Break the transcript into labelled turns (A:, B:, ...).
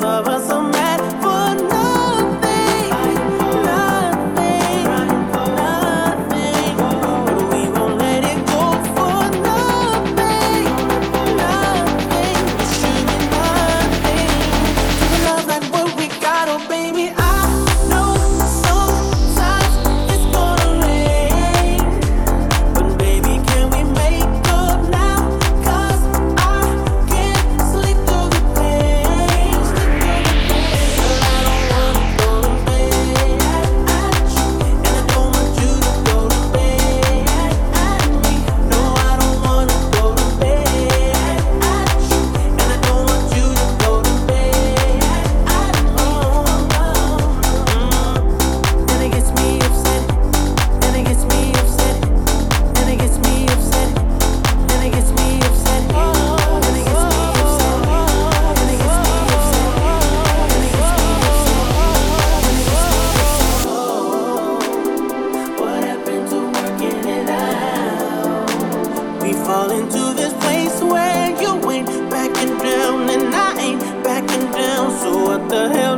A: Baba the hell